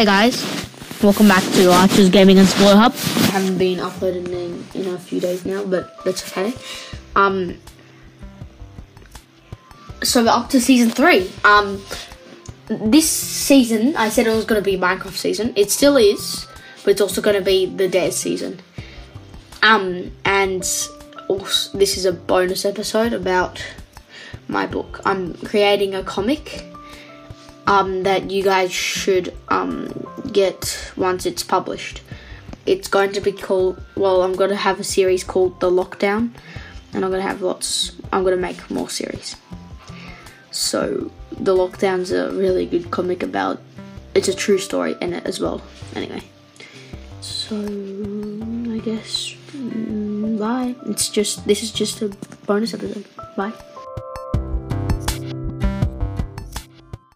Hey guys, welcome back to Archer's Gaming and Spoil Hub. I haven't been uploading in, in a few days now, but that's okay. Um, so we're up to season three. Um, this season, I said it was going to be Minecraft season. It still is, but it's also going to be the Dares season. Um, and also, this is a bonus episode about my book. I'm creating a comic um, that you guys should um, get once it's published. It's going to be called, well, I'm going to have a series called The Lockdown, and I'm going to have lots, I'm going to make more series. So, The Lockdown's a really good comic about, it's a true story in it as well. Anyway, so I guess, mm, bye. It's just, this is just a bonus episode. Bye.